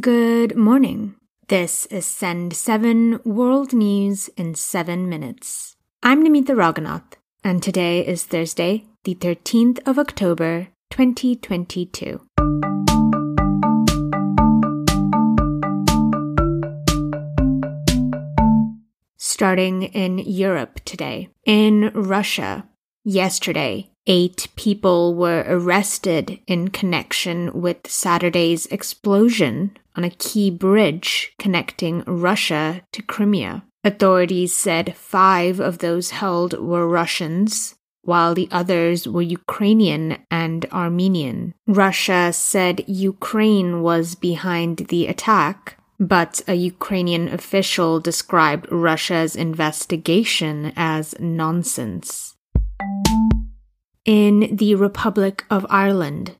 Good morning. This is Send 7 World News in 7 Minutes. I'm Namita Raghunath, and today is Thursday, the 13th of October, 2022. Starting in Europe today. In Russia, yesterday, Eight people were arrested in connection with Saturday's explosion on a key bridge connecting Russia to Crimea. Authorities said five of those held were Russians, while the others were Ukrainian and Armenian. Russia said Ukraine was behind the attack, but a Ukrainian official described Russia's investigation as nonsense. In the Republic of Ireland,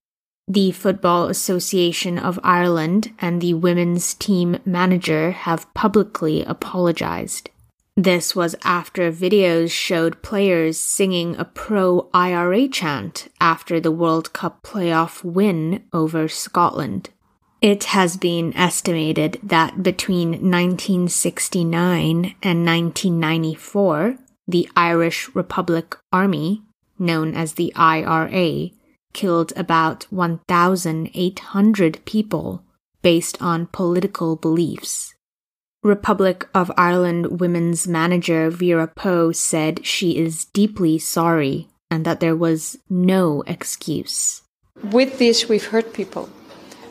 the Football Association of Ireland and the women's team manager have publicly apologized. This was after videos showed players singing a pro IRA chant after the World Cup playoff win over Scotland. It has been estimated that between 1969 and 1994, the Irish Republic Army, known as the IRA, killed about 1,800 people based on political beliefs. Republic of Ireland women's manager Vera Pauw said she is deeply sorry and that there was no excuse. With this, we've hurt people.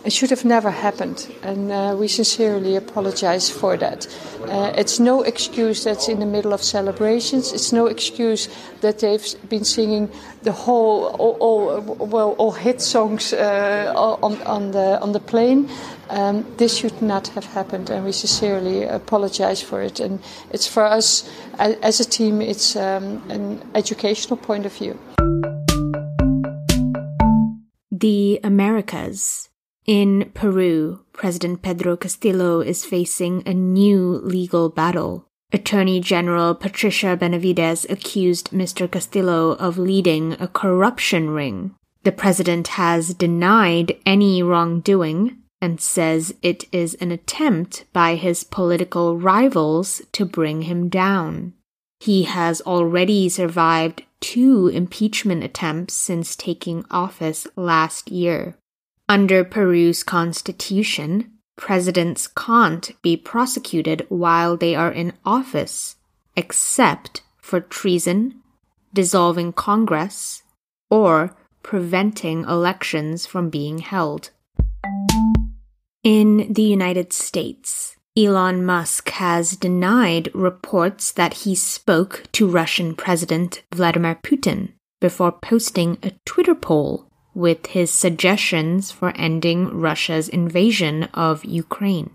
It should have never happened, and uh, we sincerely apologize for that. Uh, it's no excuse that's in the middle of celebrations. It's no excuse that they've been singing the whole, all, all well, all hit songs uh, on, on the on the plane. Um, this should not have happened, and we sincerely apologize for it. And it's for us as a team, it's um, an educational point of view. The Americas. In Peru, President Pedro Castillo is facing a new legal battle. Attorney General Patricia Benavides accused Mr. Castillo of leading a corruption ring. The president has denied any wrongdoing and says it is an attempt by his political rivals to bring him down. He has already survived two impeachment attempts since taking office last year. Under Peru's constitution, presidents can't be prosecuted while they are in office, except for treason, dissolving Congress, or preventing elections from being held. In the United States, Elon Musk has denied reports that he spoke to Russian President Vladimir Putin before posting a Twitter poll with his suggestions for ending Russia's invasion of Ukraine.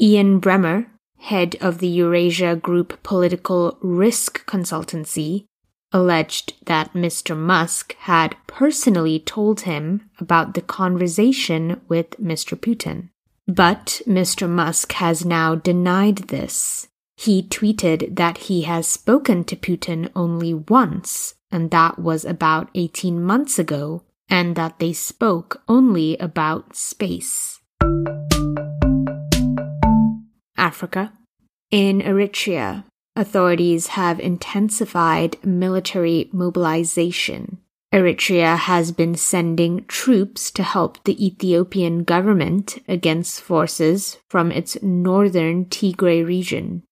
Ian Bremmer, head of the Eurasia Group Political Risk Consultancy, alleged that Mr. Musk had personally told him about the conversation with Mr. Putin. But Mr. Musk has now denied this. He tweeted that he has spoken to Putin only once, and that was about 18 months ago and that they spoke only about space. Africa. In Eritrea, authorities have intensified military mobilization. Eritrea has been sending troops to help the Ethiopian government against forces from its northern Tigray region.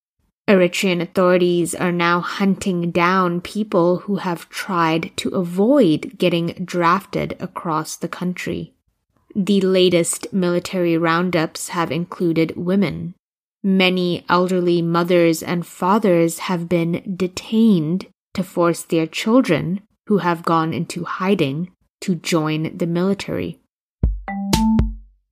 Eritrean authorities are now hunting down people who have tried to avoid getting drafted across the country. The latest military roundups have included women. Many elderly mothers and fathers have been detained to force their children, who have gone into hiding, to join the military.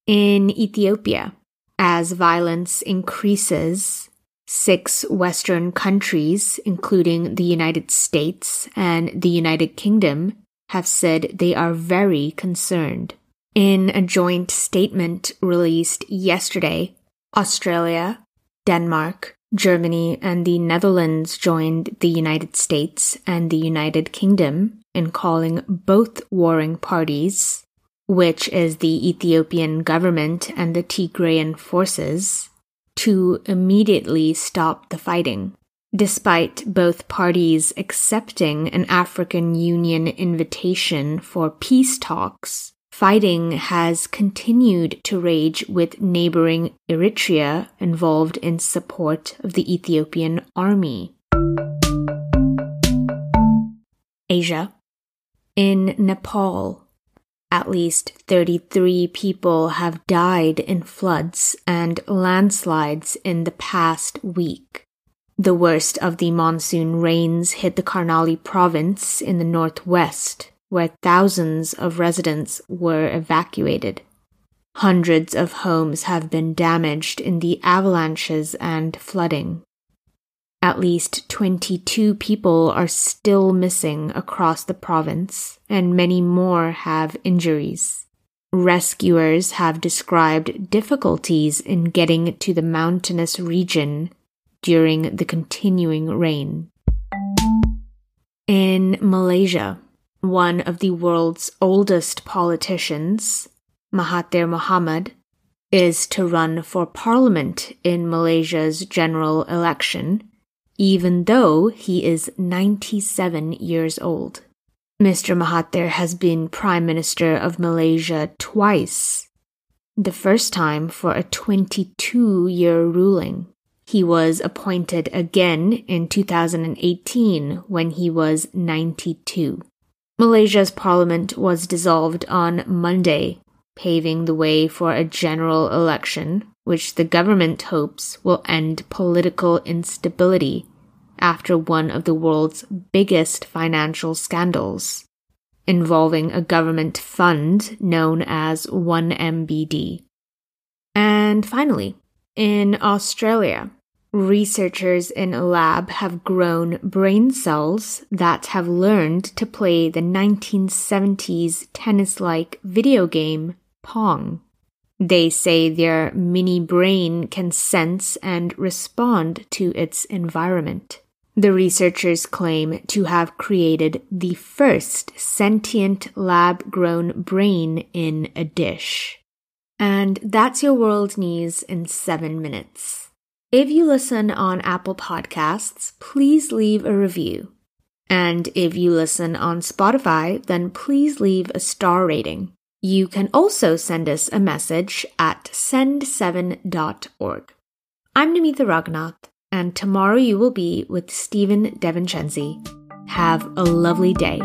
In Ethiopia, as violence increases, Six Western countries, including the United States and the United Kingdom, have said they are very concerned. In a joint statement released yesterday, Australia, Denmark, Germany, and the Netherlands joined the United States and the United Kingdom in calling both warring parties which is the Ethiopian government and the Tigrayan forces, to immediately stop the fighting. Despite both parties accepting an African Union invitation for peace talks, fighting has continued to rage with neighboring Eritrea involved in support of the Ethiopian army. Asia. In Nepal, at least 33 people have died in floods and landslides in the past week. The worst of the monsoon rains hit the Karnali province in the northwest, where thousands of residents were evacuated. Hundreds of homes have been damaged in the avalanches and flooding. At least 22 people are still missing across the province, and many more have injuries. Rescuers have described difficulties in getting to the mountainous region during the continuing rain. In Malaysia, one of the world's oldest politicians, Mahathir Mohamad, is to run for parliament in Malaysia's general election, even though he is 97 years old. Mr. Mahathir has been Prime Minister of Malaysia twice, the first time for a 22 year ruling. He was appointed again in 2018 when he was 92. Malaysia's parliament was dissolved on Monday, paving the way for a general election, which the government hopes will end political instability after one of the world's biggest financial scandals, involving a government fund known as 1MBD. And finally, in Australia, Researchers in a lab have grown brain cells that have learned to play the 1970s tennis like video game Pong. They say their mini brain can sense and respond to its environment. The researchers claim to have created the first sentient lab grown brain in a dish. And that's your world news in seven minutes. If you listen on Apple Podcasts, please leave a review. And if you listen on Spotify, then please leave a star rating. You can also send us a message at send7.org. I'm Namitha Raghunath, and tomorrow you will be with Stephen Devincenzi. Have a lovely day.